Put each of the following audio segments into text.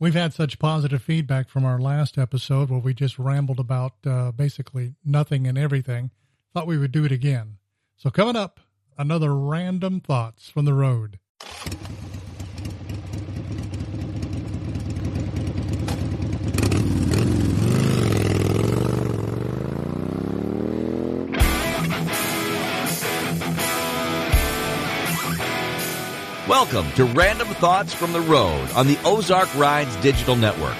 We've had such positive feedback from our last episode where we just rambled about uh, basically nothing and everything. Thought we would do it again. So, coming up, another random thoughts from the road. Welcome to Random Thoughts from the Road on the Ozark Rides Digital Network.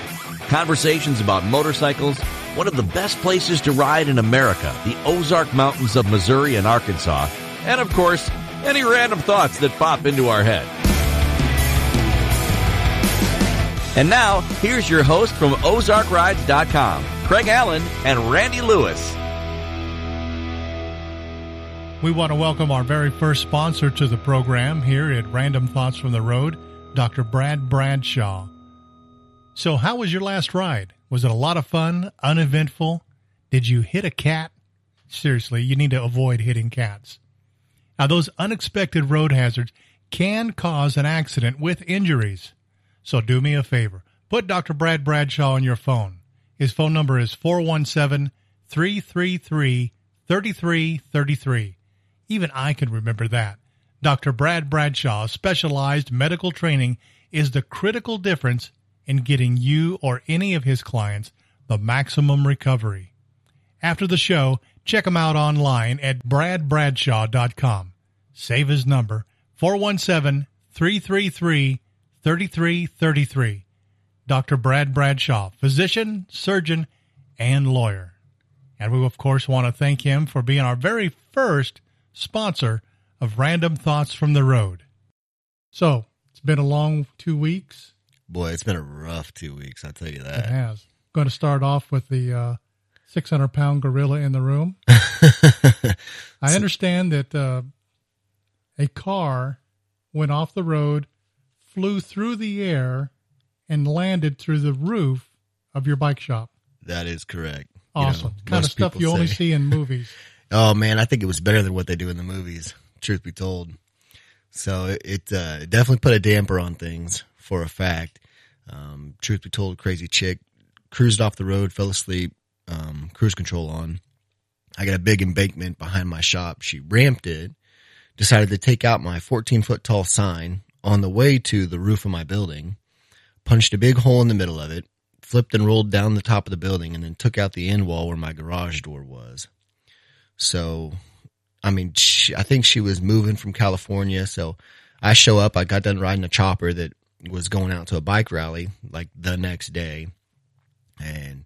Conversations about motorcycles, one of the best places to ride in America, the Ozark Mountains of Missouri and Arkansas, and of course, any random thoughts that pop into our head. And now, here's your host from OzarkRides.com, Craig Allen and Randy Lewis. We want to welcome our very first sponsor to the program here at Random Thoughts from the Road, Dr. Brad Bradshaw. So, how was your last ride? Was it a lot of fun, uneventful? Did you hit a cat? Seriously, you need to avoid hitting cats. Now, those unexpected road hazards can cause an accident with injuries. So, do me a favor. Put Dr. Brad Bradshaw on your phone. His phone number is 417 333 3333. Even I can remember that. Dr. Brad Bradshaw's specialized medical training is the critical difference in getting you or any of his clients the maximum recovery. After the show, check him out online at bradbradshaw.com. Save his number 417 333 3333. Dr. Brad Bradshaw, physician, surgeon, and lawyer. And we, of course, want to thank him for being our very first sponsor of Random Thoughts from the Road. So, it's been a long two weeks. Boy, it's been a rough two weeks. I'll tell you that. It has. Going to start off with the uh, 600 pound gorilla in the room. I understand that uh, a car went off the road, flew through the air, and landed through the roof of your bike shop. that is correct. You know, Awesome. kind of stuff you only see in movies. Oh man, I think it was better than what they do in the movies. Truth be told, so it, it uh, definitely put a damper on things for a fact. Um, truth be told, crazy chick cruised off the road, fell asleep, um, cruise control on. I got a big embankment behind my shop. She ramped it, decided to take out my 14 foot tall sign on the way to the roof of my building, punched a big hole in the middle of it, flipped and rolled down the top of the building, and then took out the end wall where my garage door was. So, I mean, she, I think she was moving from California. So I show up, I got done riding a chopper that was going out to a bike rally like the next day. And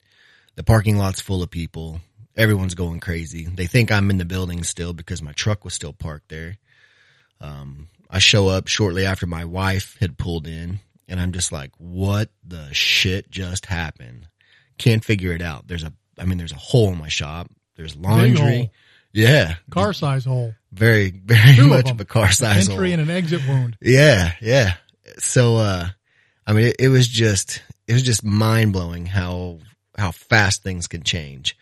the parking lot's full of people. Everyone's going crazy. They think I'm in the building still because my truck was still parked there. Um, I show up shortly after my wife had pulled in and I'm just like, what the shit just happened? Can't figure it out. There's a, I mean, there's a hole in my shop. There's laundry. Yeah. Car size hole. Very, very Two much them. of a car size hole. Entry hole. and an exit wound. Yeah, yeah. So, uh, I mean, it, it was just, it was just mind blowing how, how fast things can change.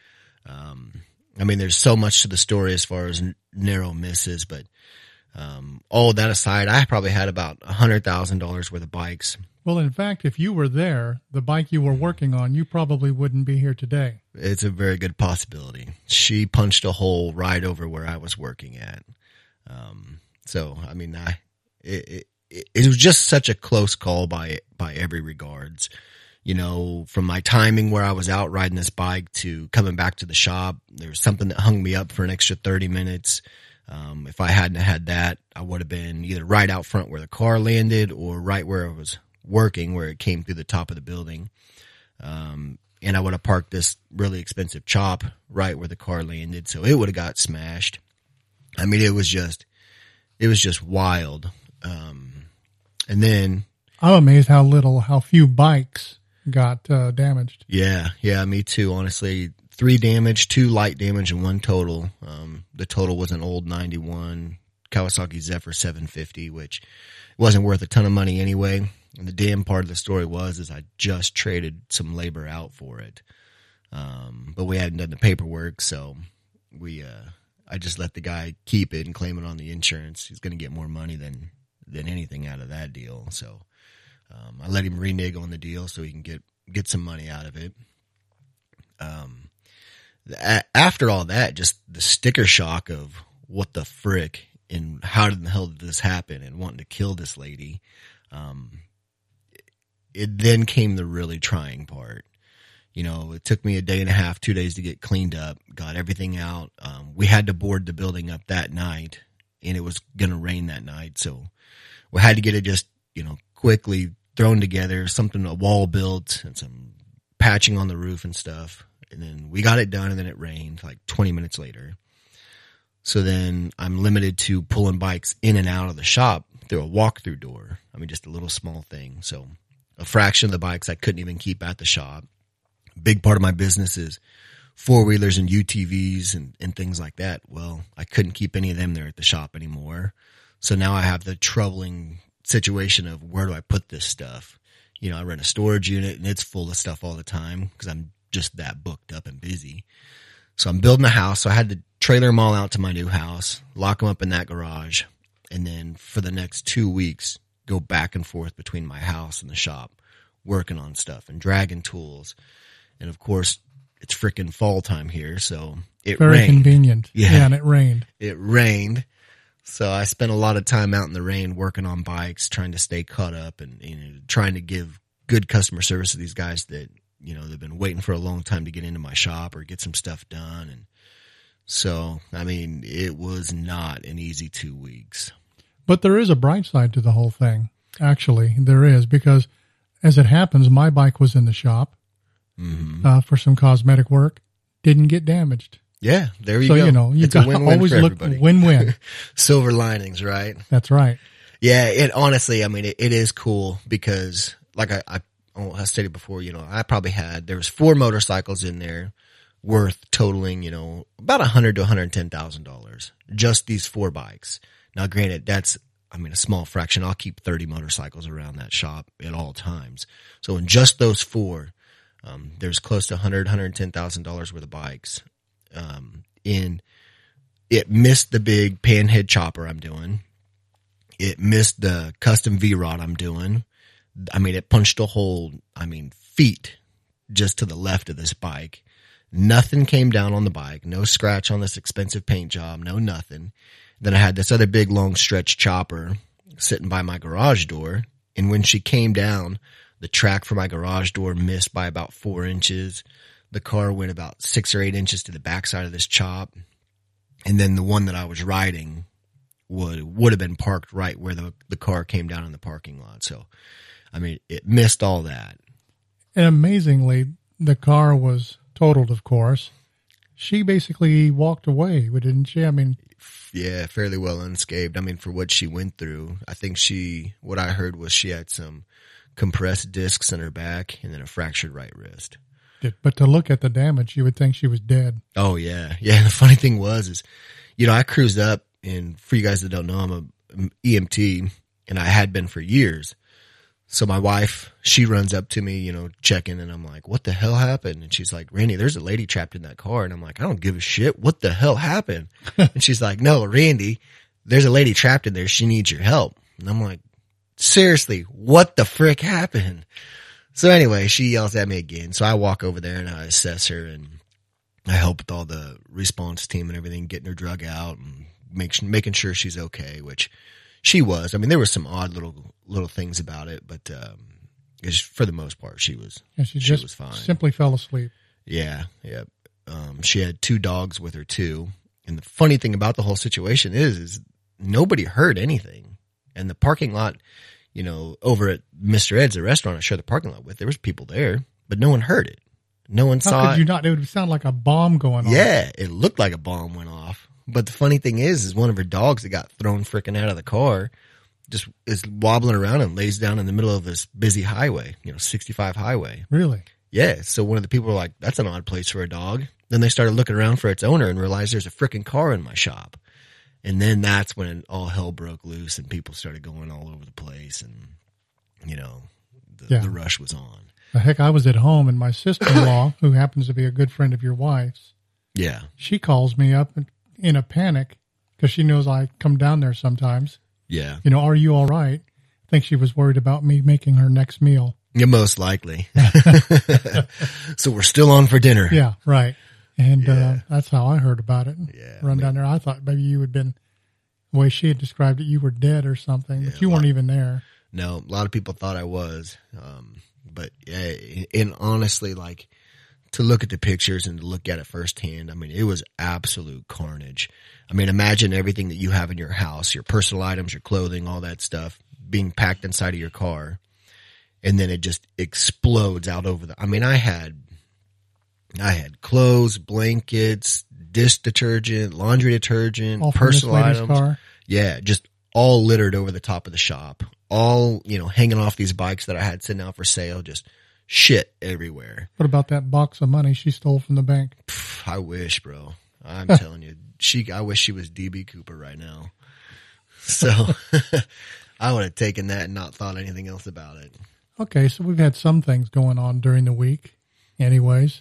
Um, I mean, there's so much to the story as far as n- narrow misses, but, um, all that aside, I probably had about a hundred thousand dollars worth of bikes. Well, in fact, if you were there, the bike you were working on, you probably wouldn't be here today. It's a very good possibility. She punched a hole right over where I was working at. Um, so, I mean, I, it, it, it was just such a close call by, by every regards. You know, from my timing where I was out riding this bike to coming back to the shop, there was something that hung me up for an extra 30 minutes. Um, if I hadn't had that, I would have been either right out front where the car landed or right where I was working, where it came through the top of the building. Um, and I would have parked this really expensive chop right where the car landed. So it would have got smashed. I mean, it was just, it was just wild. Um, and then, I'm amazed how little, how few bikes got uh, damaged. yeah, yeah, me too, honestly. Three damage, two light damage, and one total. Um, the total was an old 91 Kawasaki Zephyr 750, which wasn't worth a ton of money anyway. And the damn part of the story was, is I just traded some labor out for it. Um, but we hadn't done the paperwork, so we, uh, I just let the guy keep it and claim it on the insurance. He's going to get more money than, than anything out of that deal. So, Um, I let him renege on the deal so he can get get some money out of it. Um, a- after all that, just the sticker shock of what the frick and how did the hell did this happen and wanting to kill this lady. Um, it then came the really trying part. You know, it took me a day and a half, two days to get cleaned up, got everything out. Um, we had to board the building up that night and it was going to rain that night. So we had to get it just, you know, quickly thrown together, something, a wall built and some patching on the roof and stuff. And then we got it done and then it rained like 20 minutes later. So then I'm limited to pulling bikes in and out of the shop through a walk-through door. I mean, just a little small thing. So a fraction of the bikes I couldn't even keep at the shop. Big part of my business is four wheelers and UTVs and, and things like that. Well, I couldn't keep any of them there at the shop anymore. So now I have the troubling situation of where do I put this stuff? You know, I rent a storage unit and it's full of stuff all the time because I'm just that booked up and busy. So I'm building a house. So I had to trailer them all out to my new house, lock them up in that garage. And then for the next two weeks, go back and forth between my house and the shop, working on stuff and dragging tools. And of course, it's freaking fall time here. So it Very rained. convenient. Yeah. yeah, and it rained. It rained. So I spent a lot of time out in the rain working on bikes, trying to stay caught up and you know, trying to give good customer service to these guys that, you know, they've been waiting for a long time to get into my shop or get some stuff done. And so, I mean, it was not an easy two weeks. But there is a bright side to the whole thing. Actually, there is because as it happens, my bike was in the shop hmm uh, for some cosmetic work, didn't get damaged. Yeah, there you so go. So you know you it's a got win-win always for look everybody. win-win. Silver linings, right? That's right. Yeah, it honestly, I mean, it, it is cool because, like I, I, oh, I stated before, you know, I probably had there was four motorcycles in there worth totaling, you know, about a hundred to one hundred ten thousand dollars. Just these four bikes. Now, granted, that's I mean a small fraction. I'll keep thirty motorcycles around that shop at all times. So in just those four, um, there's close to hundred, hundred ten thousand dollars worth of bikes. Um, in it missed the big panhead chopper I'm doing it missed the custom V rod I'm doing. I mean, it punched a hole, I mean, feet just to the left of this bike. Nothing came down on the bike. No scratch on this expensive paint job. No nothing. Then I had this other big long stretch chopper sitting by my garage door. And when she came down, the track for my garage door missed by about four inches. The car went about six or eight inches to the backside of this chop. And then the one that I was riding would would have been parked right where the the car came down in the parking lot. So, I mean, it missed all that. And amazingly, the car was totaled. Of course, she basically walked away, didn't she? I mean, Yeah, fairly well unscathed. I mean, for what she went through, I think she what I heard was she had some compressed discs in her back and then a fractured right wrist. but to look at the damage, you would think she was dead. Oh yeah, yeah. The funny thing was, is you know, I cruised up, and for you guys that don't know, I'm a um, EMT, and I had been for years. So my wife, she runs up to me, you know, checking, and I'm like, "What the hell happened?" And she's like, "Randy, there's a lady trapped in that car." And I'm like, "I don't give a shit. What the hell happened?" and she's like, "No, Randy, there's a lady trapped in there. She needs your help." And I'm like, "Seriously, what the frick happened?" So anyway, she yells at me again. So I walk over there and I assess her and I help with all the response team and everything, getting her drug out and make, making sure she's okay, which she was. I mean, there were some odd little little things about it, but um, for the most part, she was. And she, She just was fine. simply fell asleep. Yeah, yeah. Um, she had two dogs with her too, and the funny thing about the whole situation is, is nobody heard anything, and the parking lot, you know, over at Mister Ed's, the restaurant I share the parking lot with, there was people there, but no one heard it. No one How saw could it. you not? It would sound like a bomb going on. Yeah, it looked like a bomb went off. But the funny thing is, is one of her dogs that got thrown freaking out of the car just is wobbling around and lays down in the middle of this busy highway, you know, 65 highway. Really? Yeah. So one of the people were like, that's an odd place for a dog. Then they started looking around for its owner and realized there's a freaking car in my shop. And then that's when all hell broke loose and people started going all over the place and, you know, the, Yeah. the rush was on. Heck, I was at home and my sister-in-law, who happens to be a good friend of your wife's, Yeah. she calls me up in a panic because she knows I come down there sometimes. Yeah. You know, are you all right? think she was worried about me making her next meal. Yeah, most likely. so we're still on for dinner. Yeah, right. And uh, that's how I heard about it. Yeah, Run I down there. I thought maybe you had been, the way she had described it, you were dead or something, but you weren't even there. No, a lot of people thought I was. Um, but yeah, and honestly, like to look at the pictures and to look at it firsthand, I mean, it was absolute carnage. I mean, imagine everything that you have in your house, your personal items, your clothing, all that stuff being packed inside of your car. And then it just explodes out over the, I mean, I had, I had clothes, blankets, dish detergent, laundry detergent, All personal items. car. Yeah, just all littered over the top of the shop. All, you know, hanging off these bikes that I had sitting out for sale, just shit everywhere. What about that box of money she stole from the bank? Pff, I wish, bro. I'm telling you, she, I wish she was DB Cooper right now. So I would have taken that and not thought anything else about it. Okay, so we've had some things going on during the week, anyways.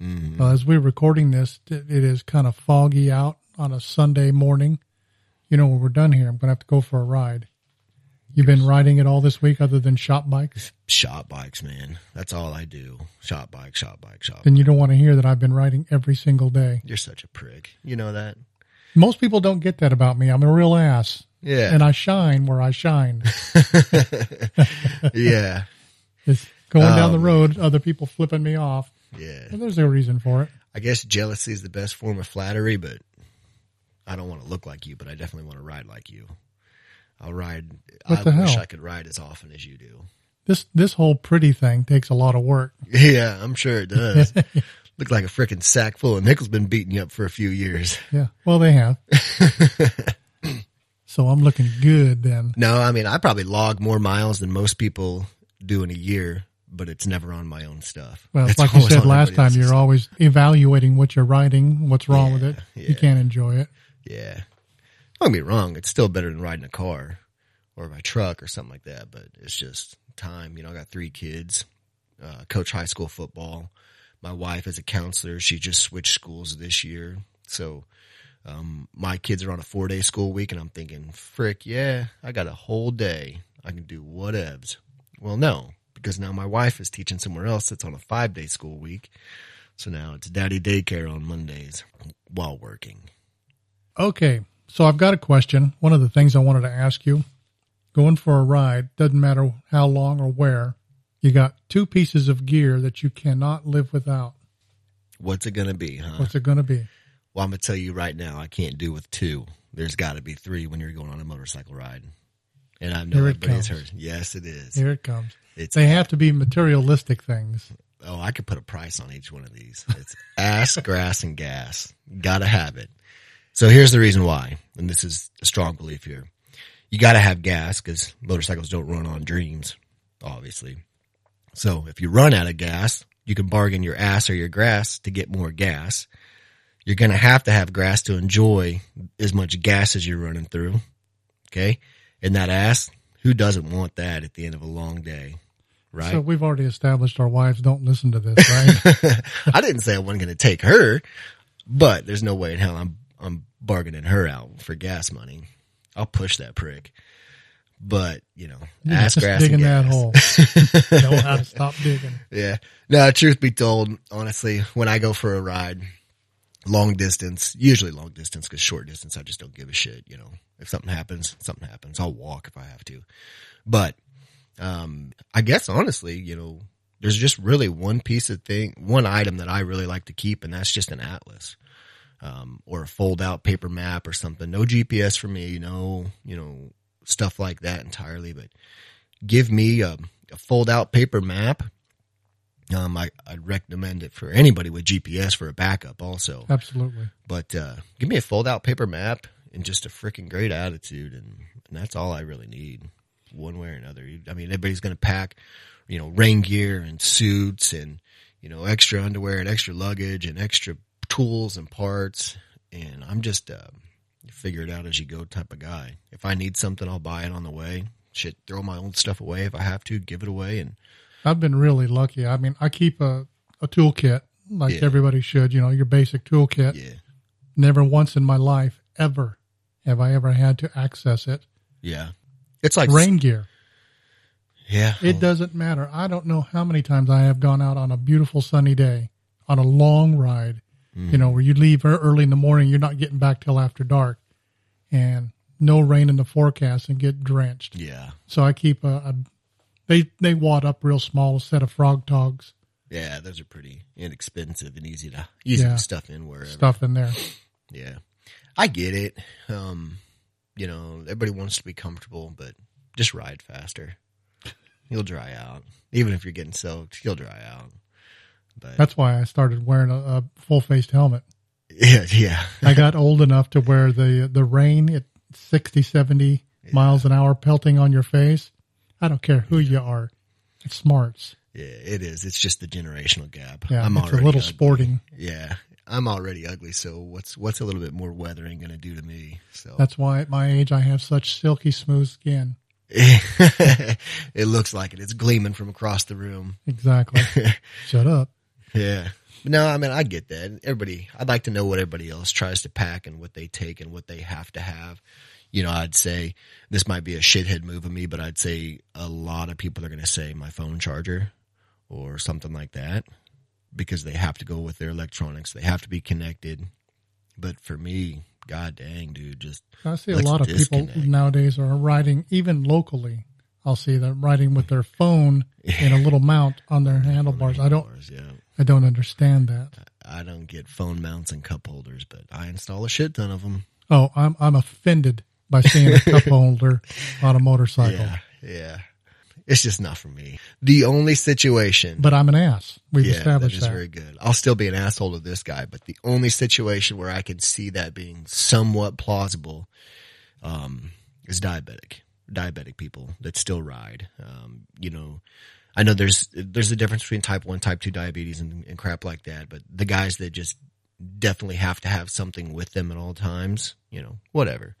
Mhm. Well, as we're recording this, it it is kind of foggy out on a Sunday morning. You know, when we're done here, I'm going to have to go for a ride. You've been riding it all this week other than shop bikes? Shop bikes, man. That's all I do. Shop bike, shop bike, shop. Then you don't want to hear that I've been riding every single day. You're such a prick. You know that? Most people don't get that about me. I'm a real ass. Yeah. And I shine where I shine. yeah. It's going down Oh, the um, road, other people flipping me off. Yeah. Well, there's no reason for it. I guess jealousy is the best form of flattery, but I don't want to look like you, but I definitely want to ride like you. I'll ride. What I wish hell? I could ride as often as you do. This this whole pretty thing takes a lot of work. Yeah, I'm sure it does. Look like a freaking sack full of nickels been beating you up for a few years. Yeah. Well, they have. so I'm looking good then. No, I mean, I probably log more miles than most people do in a year, but it's never on my own stuff. Well, It's like you said last time, you're always evaluating what you're riding, what's wrong with Yeah, it. You can't enjoy it. Yeah. Don't get me wrong. It's still better than riding a car or my truck or something like that, but it's just time. You know, I got three kids, uh, coach high school football. My wife is a counselor. She just switched schools this year. So, um, my kids are on a four day school week and I'm thinking, frick, yeah, I got a whole day. I can do whatevs. Well, no, because now my wife is teaching somewhere else that's on a five day school week. So now it's daddy daycare on Mondays while working. Okay. So I've got a question. One of the things I wanted to ask you going for a ride, doesn't matter how long or where, you got two pieces of gear that you cannot live without. What's it going to be, huh? What's it going to be? Well, I'm gonna tell you right now, I can't do with two. There's got to be three when you're going on a motorcycle ride. And I know everybody's heard. Yes, it is. Here it comes. It's They have to be materialistic things. oh, I could put a price on each one of these. It's ass, grass, and gas. Got to have it. So here's the reason why, and this is a strong belief here. You got to have gas because motorcycles don't run on dreams, obviously. So if you run out of gas, you can bargain your ass or your grass to get more gas. You're going to have to have grass to enjoy as much gas as you're running through. Okay. And that ass, who doesn't want that at the end of a long day? Right. So we've already established our wives don't listen to this, right? I didn't say I wasn't going to take her, but there's no way in hell I'm I'm bargaining her out for gas money. I'll push that prick. But you know, You're ass grass digging that hole. know how to stop digging. Yeah. No, truth be told, honestly, when I go for a ride, long distance, usually long distance, because short distance, I just don't give a shit. You know, if something happens, something happens. I'll walk if I have to. But, um, I guess honestly, you know, there's just really one piece of thing, one item that I really like to keep, and that's just an atlas. Um, or a fold out paper map or something. No GPS for me, no, you know, stuff like that entirely, but give me a, a fold out paper map um, I, I'd recommend it for anybody with GPS for a backup also. Absolutely. But, uh, give me a fold out paper map and just a freaking great attitude. And, and that's all I really need one way or another. I mean, everybody's going to pack, you know, rain gear and suits and, you know, extra underwear and extra luggage and extra tools and parts. And I'm just, uh, figure it out as you go type of guy. If I need something, I'll buy it on the way. Shit, throw my old stuff away if I have to, give it away. And I've been really lucky. I mean, I keep a, a toolkit like Yeah. everybody should, you know, your basic toolkit. yeah, Never once in my life, ever, have I ever had to access it. yeah. It's like Rain gear. Yeah. It doesn't matter. I don't know how many times I have gone out on a beautiful sunny day on a long ride, you know, where you leave early in the morning, you're not getting back till after dark and no rain in the forecast and get drenched. Yeah. So I keep a, a they, they wad up real small set of Frogg Toggs Yeah. Those are pretty inexpensive and easy to easy Yeah. to stuff in wherever. stuff in there. Yeah. I get it. Um, you know, everybody wants to be comfortable, but just ride faster. You'll dry out. Even if you're getting soaked, you'll dry out. But That's why I started wearing a, a full faced helmet. yeah, yeah. I got old enough to where the the rain at 60, 70 miles an hour pelting on your face. I don't care who you are. It smarts. Yeah, it is. It's just the generational gap. Yeah, I'm it's a little ugly. sporting. Yeah. I'm already ugly, so what's what's a little bit more weathering going to do to me? So That's why at my age I have such silky smooth skin. it looks like it. It's gleaming from across the room. Exactly. Shut up. Yeah. No, I mean I get that. Everybody, I'd like to know what everybody else tries to pack and what they take and what they have to have. You know, I'd say this might be a shithead move of me, but I'd say a lot of people are going to say my phone charger or something like that because they have to go with their electronics. They have to be connected. But for me, god dang, dude, just I see a lot of people nowadays are riding, even locally. I'll see them riding with their phone in a little mount on their handlebars. I don't, yeah. I don't understand that. I don't get phone mounts and cup holders, but I install a shit ton of them. Oh, I'm I'm offended by seeing a cup holder on a motorcycle. Yeah, yeah. It's just not for me. The only situation, But I'm an ass. We've yeah, that established is that. very good. I'll still be an asshole to this guy, but the only situation where I could see that being somewhat plausible, um, is diabetic, diabetic people that still ride. Um, you know, I know there's, there's a difference between type one, type two diabetes and, and crap like that, but the guys that just definitely have to have something with them at all times, you know, whatever.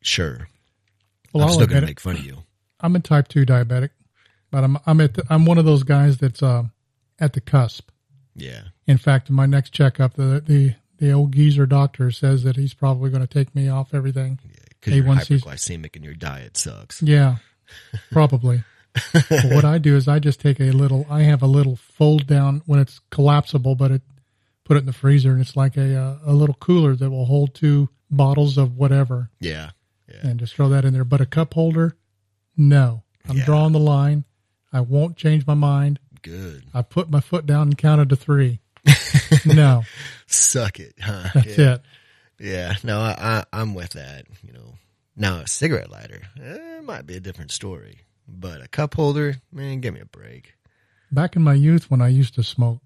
Sure. well, I'm I'll still gonna it. make fun of you. I'm a type two diabetic, but I'm I'm at the, I'm one of those guys that's uh, at the cusp. Yeah. In fact, in my next checkup, the the the old geezer doctor says that he's probably going to take me off everything. Because you're A1Cs. hyperglycemic and your diet sucks. Yeah, probably. but what I do is I just take a little. I have a little fold down when it's collapsible, but it put it in the freezer, and it's like a uh, a little cooler that will hold two bottles of whatever, Yeah. Yeah. and just throw that in there. But a cup holder, no. I'm Yeah. drawing the line. I won't change my mind. Good. I put my foot down and counted to three. no, Suck it, huh? that's yeah. it. Yeah. No, I, I, I'm with that. You know, now a cigarette lighter, eh, it might be a different story, but a cup holder, man, give me a break. Back in my youth, when I used to smoke,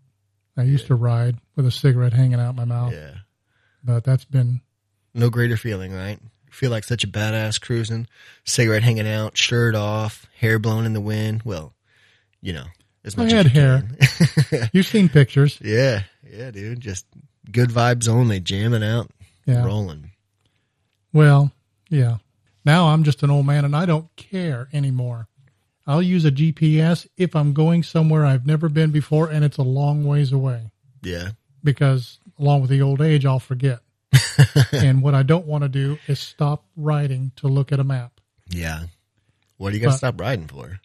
I used to ride with a cigarette hanging out my mouth. Yeah. But that's been No greater feeling, right? Feel like such a badass cruising, cigarette hanging out, shirt off, hair blown in the wind. Well, you know, as I much had as you hair. can. You've seen pictures. yeah. Yeah, dude. Just good vibes only, jamming out, Yeah. rolling. Well, yeah. Now I'm just an old man and I don't care anymore. I'll use a GPS if I'm going somewhere I've never been before and it's a long ways away Yeah. because along with the old age, I'll forget. and what I don't want to do is stop riding to look at a map. Yeah. What are you going to stop riding for?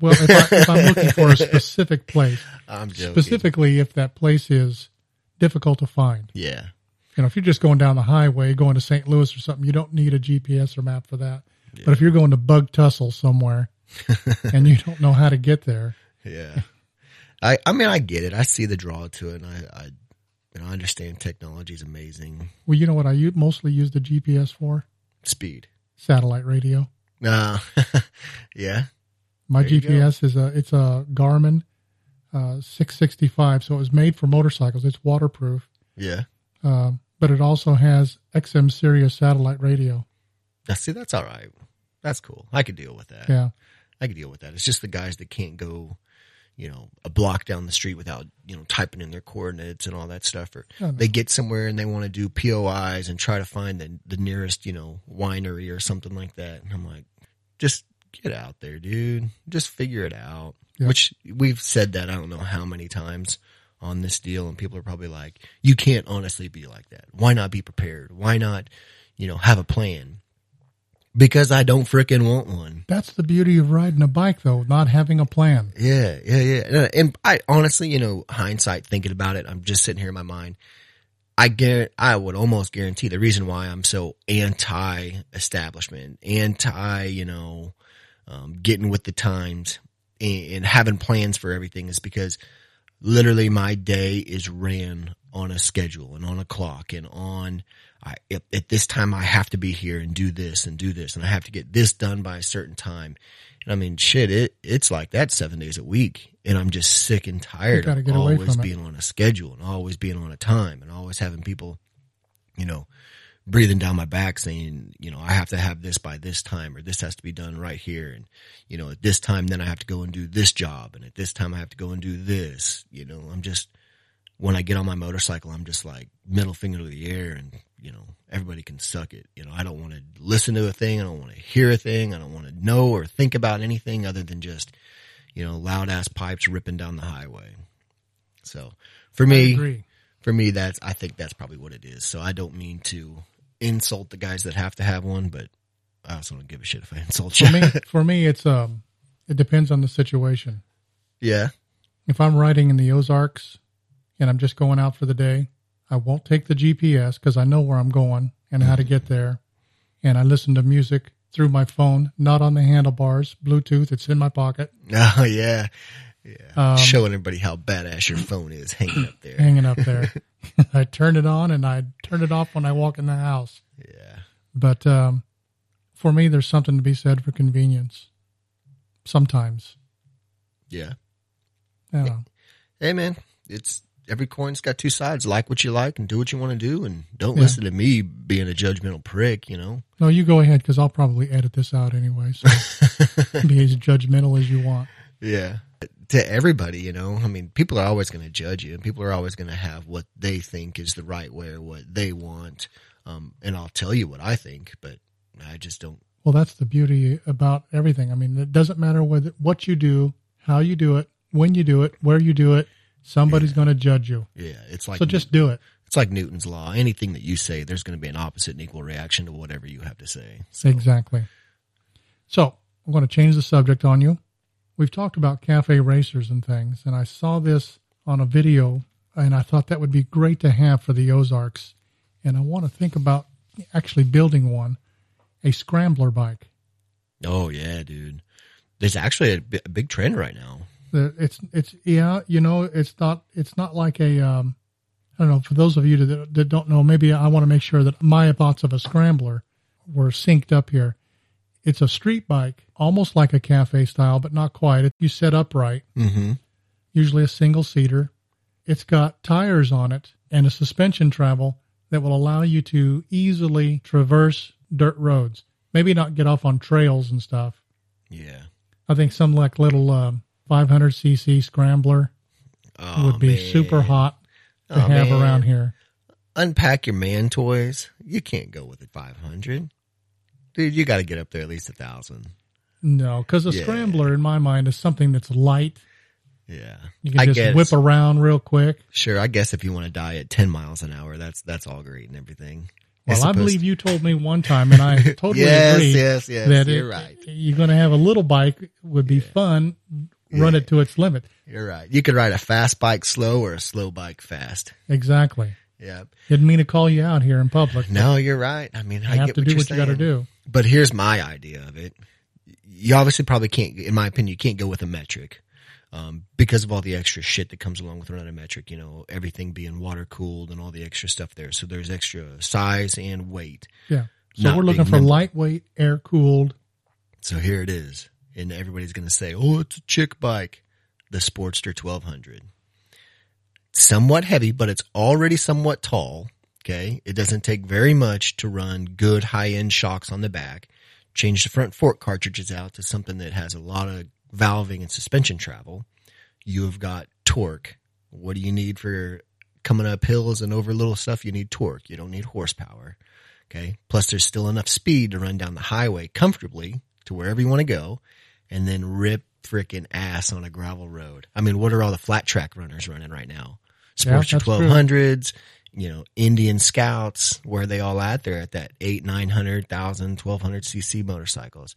Well, if, I, if I'm looking for a specific place, I'm joking. specifically if that place is difficult to find. Yeah. You know, if you're just going down the highway, going to St. Louis or something, you don't need a GPS or map for that. But if you're going to Bug Tussle somewhere and you don't know how to get there, Yeah. I, I mean, I get it. I see the draw to it and I, I, you know, I understand technology is amazing. well, you know what I u- mostly use the GPS for? Speed. Satellite radio. Uh, yeah. My There. GPS is a it's a Garmin uh, 665, so it was made for motorcycles. It's waterproof, Yeah. um, but it also has XM Sirius satellite radio. Now, see, that's all right. That's cool. I could deal with that. Yeah, I could deal with that. It's just the guys that can't go, you know, a block down the street without, you know, typing in their coordinates and all that stuff. Or Oh, no. they get somewhere and they want to do POIs and try to find the, the nearest, you know, winery or something like that. And I'm like, just get out there, dude. Just figure it out. Yeah. Which we've said that I don't know how many times on this deal. And people are probably like, you can't honestly be like that. Why not be prepared? Why not, you know, have a plan? because I don't fricking want one. That's the beauty of riding a bike, though, not having a plan. Yeah, yeah, yeah. And, I honestly, you know, hindsight thinking about it, I'm just sitting here in my mind. I guarantee, I would almost guarantee the reason why I'm so anti establishment, anti, you know, um, getting with the times and, and having plans for everything is because literally my day is ran on a schedule and on a clock and on I, at, at this time I have to be here and do this and do this and I have to get this done by a certain time. And I mean, shit, it, it's like that seven days a week. And I'm just sick and tired of always from it. being on a schedule and always being on a time and always having people, you know, breathing down my back saying, you know, I have to have this by this time or this has to be done right here. And, you know, at this time, then I have to go and do this job. And at this time, I have to go and do this. You know, I'm just, when I get on my motorcycle, I'm just like middle finger to the air and, you know, everybody can suck it. You know, I don't want to listen to a thing. I don't want to hear a thing. I don't want to know or think about anything other than just, you know, loud ass pipes ripping down the highway. So for me, for me, that's, I think that's probably what it is. So I don't mean to insult the guys that have to have one, but I also don't give a shit if I insult you. For me, for me, it's um, it depends on the situation. yeah. If I'm riding in the Ozarks and I'm just going out for the day, I won't take the GPS because I know where I'm going and how to get there. And I listen to music through my phone, not on the handlebars, Bluetooth. It's in my pocket, Oh yeah. Yeah. Um, Showing everybody how badass your phone is hanging up there. hanging up there. I turn it on and I turn it off when I walk in the house. Yeah. But um, for me, there's something to be said for convenience. Sometimes, Yeah. know. Hey man, it's every coin's got two sides. Like what you like and do what you want to do and don't Yeah. listen to me being a judgmental prick, you know? No, you go ahead because I'll probably edit this out anyway. So be as judgmental as you want. Yeah. To everybody, you know, I mean, people are always going to judge you and people are always going to have what they think is the right way or what they want. Um, and I'll tell you what I think, but I just don't. Well, that's the beauty about everything. I mean, it doesn't matter whether what you do, how you do it, when you do it, where you do it. Somebody's going to judge you. Yeah. It's like, So just do it. it's like Newton's law. Anything that you say, there's going to be an opposite and equal reaction to whatever you have to say. So, Exactly. So I'm going to change the subject on you. We've talked about cafe racers and things, and I saw this on a video, and I thought that would be great to have for the Ozarks. And I want to think about actually building one, a scrambler bike. oh yeah, dude. There's actually a, big trend right now. The, it's it's yeah, you know, it's not it's not like a um, I don't know. For those of you that, that don't know, maybe I want to make sure that my thoughts of a scrambler were synced up here. It's a street bike, almost like a cafe style, but not quite. You set upright, Mm-hmm. usually a single seater. It's got tires on it and a suspension travel that will allow you to easily traverse dirt roads. Maybe not get off on trails and stuff. Yeah. I think some like little um, 500cc scrambler Oh, would be man. super hot to Oh, have man. around here. Unpack your man toys. You can't go with a 500. Dude, you got to get up there at least a thousand. No, because a Yeah. scrambler in my mind is something that's light. Yeah. You can I just guess. whip around real quick. Sure. I guess if you want to die at 10 miles an hour, that's, that's all great and everything. Well, I believe you told me one time, and I totally yes, agree yes, yes. that you're it- right. you're going to have a little bike would be fun. Run Yeah. it to its limit. You're right. You could ride a fast bike slow or a slow bike fast. Exactly. Yeah. Didn't mean to call you out here in public. No, you're right. I mean, I have get to what do what you got to do. But here's my idea of it. You obviously probably can't, in my opinion, you can't go with a metric. Um, because of all the extra shit that comes along with running a metric, you know, everything being water cooled and all the extra stuff there. So there's extra size and weight. Yeah. So we're looking for nimble. lightweight, air cooled. So here it is. And everybody's going to say, oh, it's a chick bike. The Sportster 1200. Somewhat heavy, but it's already somewhat tall. Okay. It doesn't take very much to run good high end shocks on the back. Change the front fork cartridges out to something that has a lot of valving and suspension travel. You have got torque. What do you need for coming up hills and over little stuff? You need torque. You don't need horsepower. Okay. Plus there's still enough speed to run down the highway comfortably to wherever you want to go and then rip freaking ass on a gravel road. I mean, what are all the flat track runners running right now? Yeah, Sportster that's true. 1200s, you know, Indian scouts, where are they all at? They're at that eight, nine hundred thousand, twelve hundred cc motorcycles.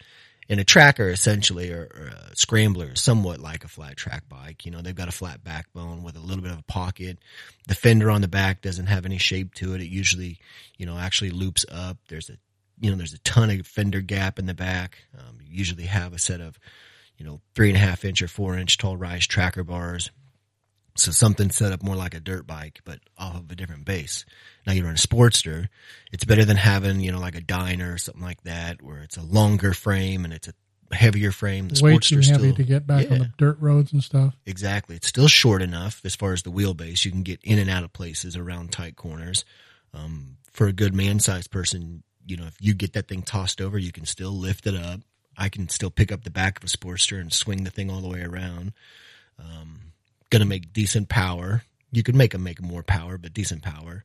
And a tracker essentially or, or a scrambler is somewhat like a flat track bike. You know, they've got a flat backbone with a little bit of a pocket. The fender on the back doesn't have any shape to it. It usually, you know, actually loops up. There's a, you know, there's a ton of fender gap in the back. Um, you usually have a set of, you know, three and a half inch or four inch tall rise tracker bars. So something set up more like a dirt bike, but off of a different base. Now you run a Sportster. It's better than having, you know, like a Dyna or something like that, where it's a longer frame and it's a heavier frame. The Way too heavy still, to get back on the dirt roads and stuff. Exactly. It's still short enough as far as the wheelbase. You can get in and out of places around tight corners. Um, for a good man sized person, you know, if you get that thing tossed over, you can still lift it up. I can still pick up the back of a Sportster and swing the thing all the way around. Um, gonna make decent power. You could make them make more power, but decent power.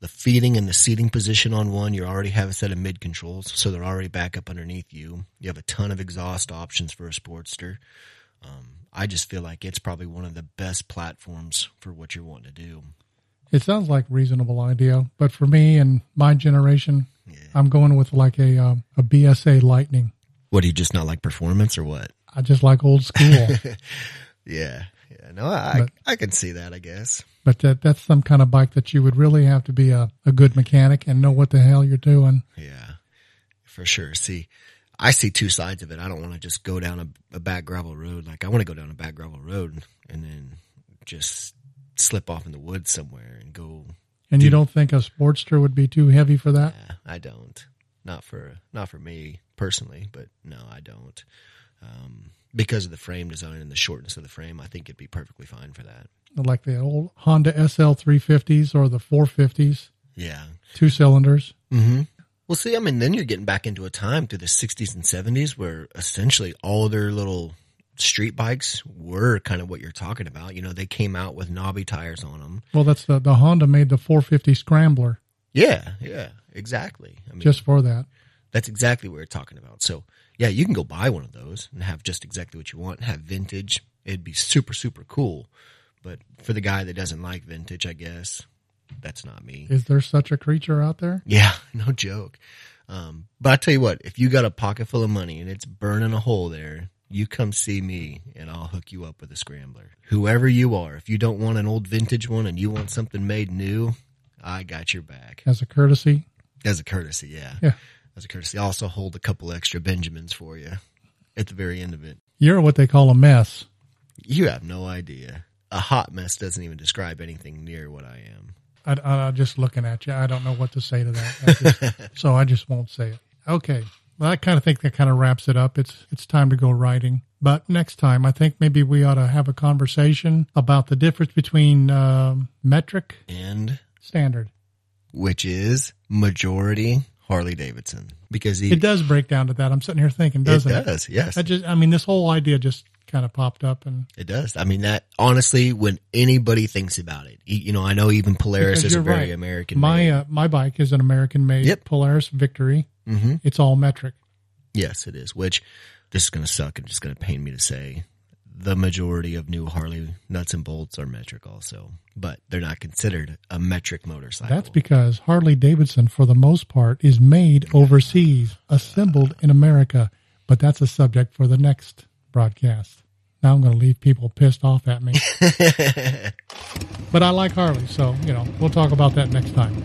The feeding and the seating position on one, you already have a set of mid controls, so they're already back up underneath you. You have a ton of exhaust options for a Sportster. Um, I just feel like it's probably one of the best platforms for what you're wanting to do. It sounds like a reasonable idea, but for me and my generation, Yeah. I'm going with like a um, a BSA Lightning. What do you just not like performance or what? I just like old school, yeah. No, I But- I can see that. I guess. but that, that's some kind of bike that you would really have to be a, a good mechanic and know what the hell you're doing. Yeah, for sure. See, I see two sides of it. I don't want to just go down a, a back gravel road. Like I want to go down a back gravel road and then just slip off in the woods somewhere and go. And you don't think a Sportster would be too heavy for that? Yeah, I don't. Not for not for me personally, but no, I don't. Um, because of the frame design and the shortness of the frame, I think it'd be perfectly fine for that. Like the old Honda SL 350s or the 450s, Yeah. two cylinders. Mm-hmm. Well, see, I mean, then you're getting back into a time through the 60s and 70s where essentially all their little street bikes were kind of what you're talking about. You know, they came out with knobby tires on them. Well, that's the, the Honda made the 450 Scrambler Yeah, yeah, exactly. I mean, just for that. that's exactly what we're talking about. So, yeah, you can go buy one of those and have just exactly what you want, and have vintage. It'd be super, super cool. But for the guy that doesn't like vintage, I guess that's not me. Is there such a creature out there? Yeah, no joke. Um, but I tell you what, if you got a pocket full of money and it's burning a hole there, you come see me and I'll hook you up with a scrambler. Whoever you are, if you don't want an old vintage one and you want something made new, I got your back. As a courtesy? As a courtesy, yeah. Yeah. As a courtesy. I also hold a couple extra Benjamins for you at the very end of it. You're what they call a mess. You have no idea. A hot mess doesn't even describe anything near what I am. I, I, I'm just looking at you. I don't know what to say to that. I just- so I just won't say it. Okay. Well, I kind of think that kind of wraps it up. It's it's time to go riding. But next time, I think maybe we ought to have a conversation about the difference between um, metric And standard. which is majority Harley Davidson. Because he It does break down to that. I'm sitting here thinking, doesn't it? does, yes. I just, I mean, this whole idea just kind of popped up, and It does. I mean, that honestly, when anybody thinks about it, you know, I know even Polaris is a very right. American. my uh, my bike is an American made Yep. Polaris Victory. hmm It's all metric. Yes, it is. Which this is going to suck and just going to pain me to say. The majority of new Harley nuts and bolts are metric, also, but they're not considered a metric motorcycle. That's because Harley Davidson, for the most part, is made overseas, assembled in America. But that's a subject for the next broadcast. Now I'm going to leave people pissed off at me. but I like Harley, so, you know, we'll talk about that next time.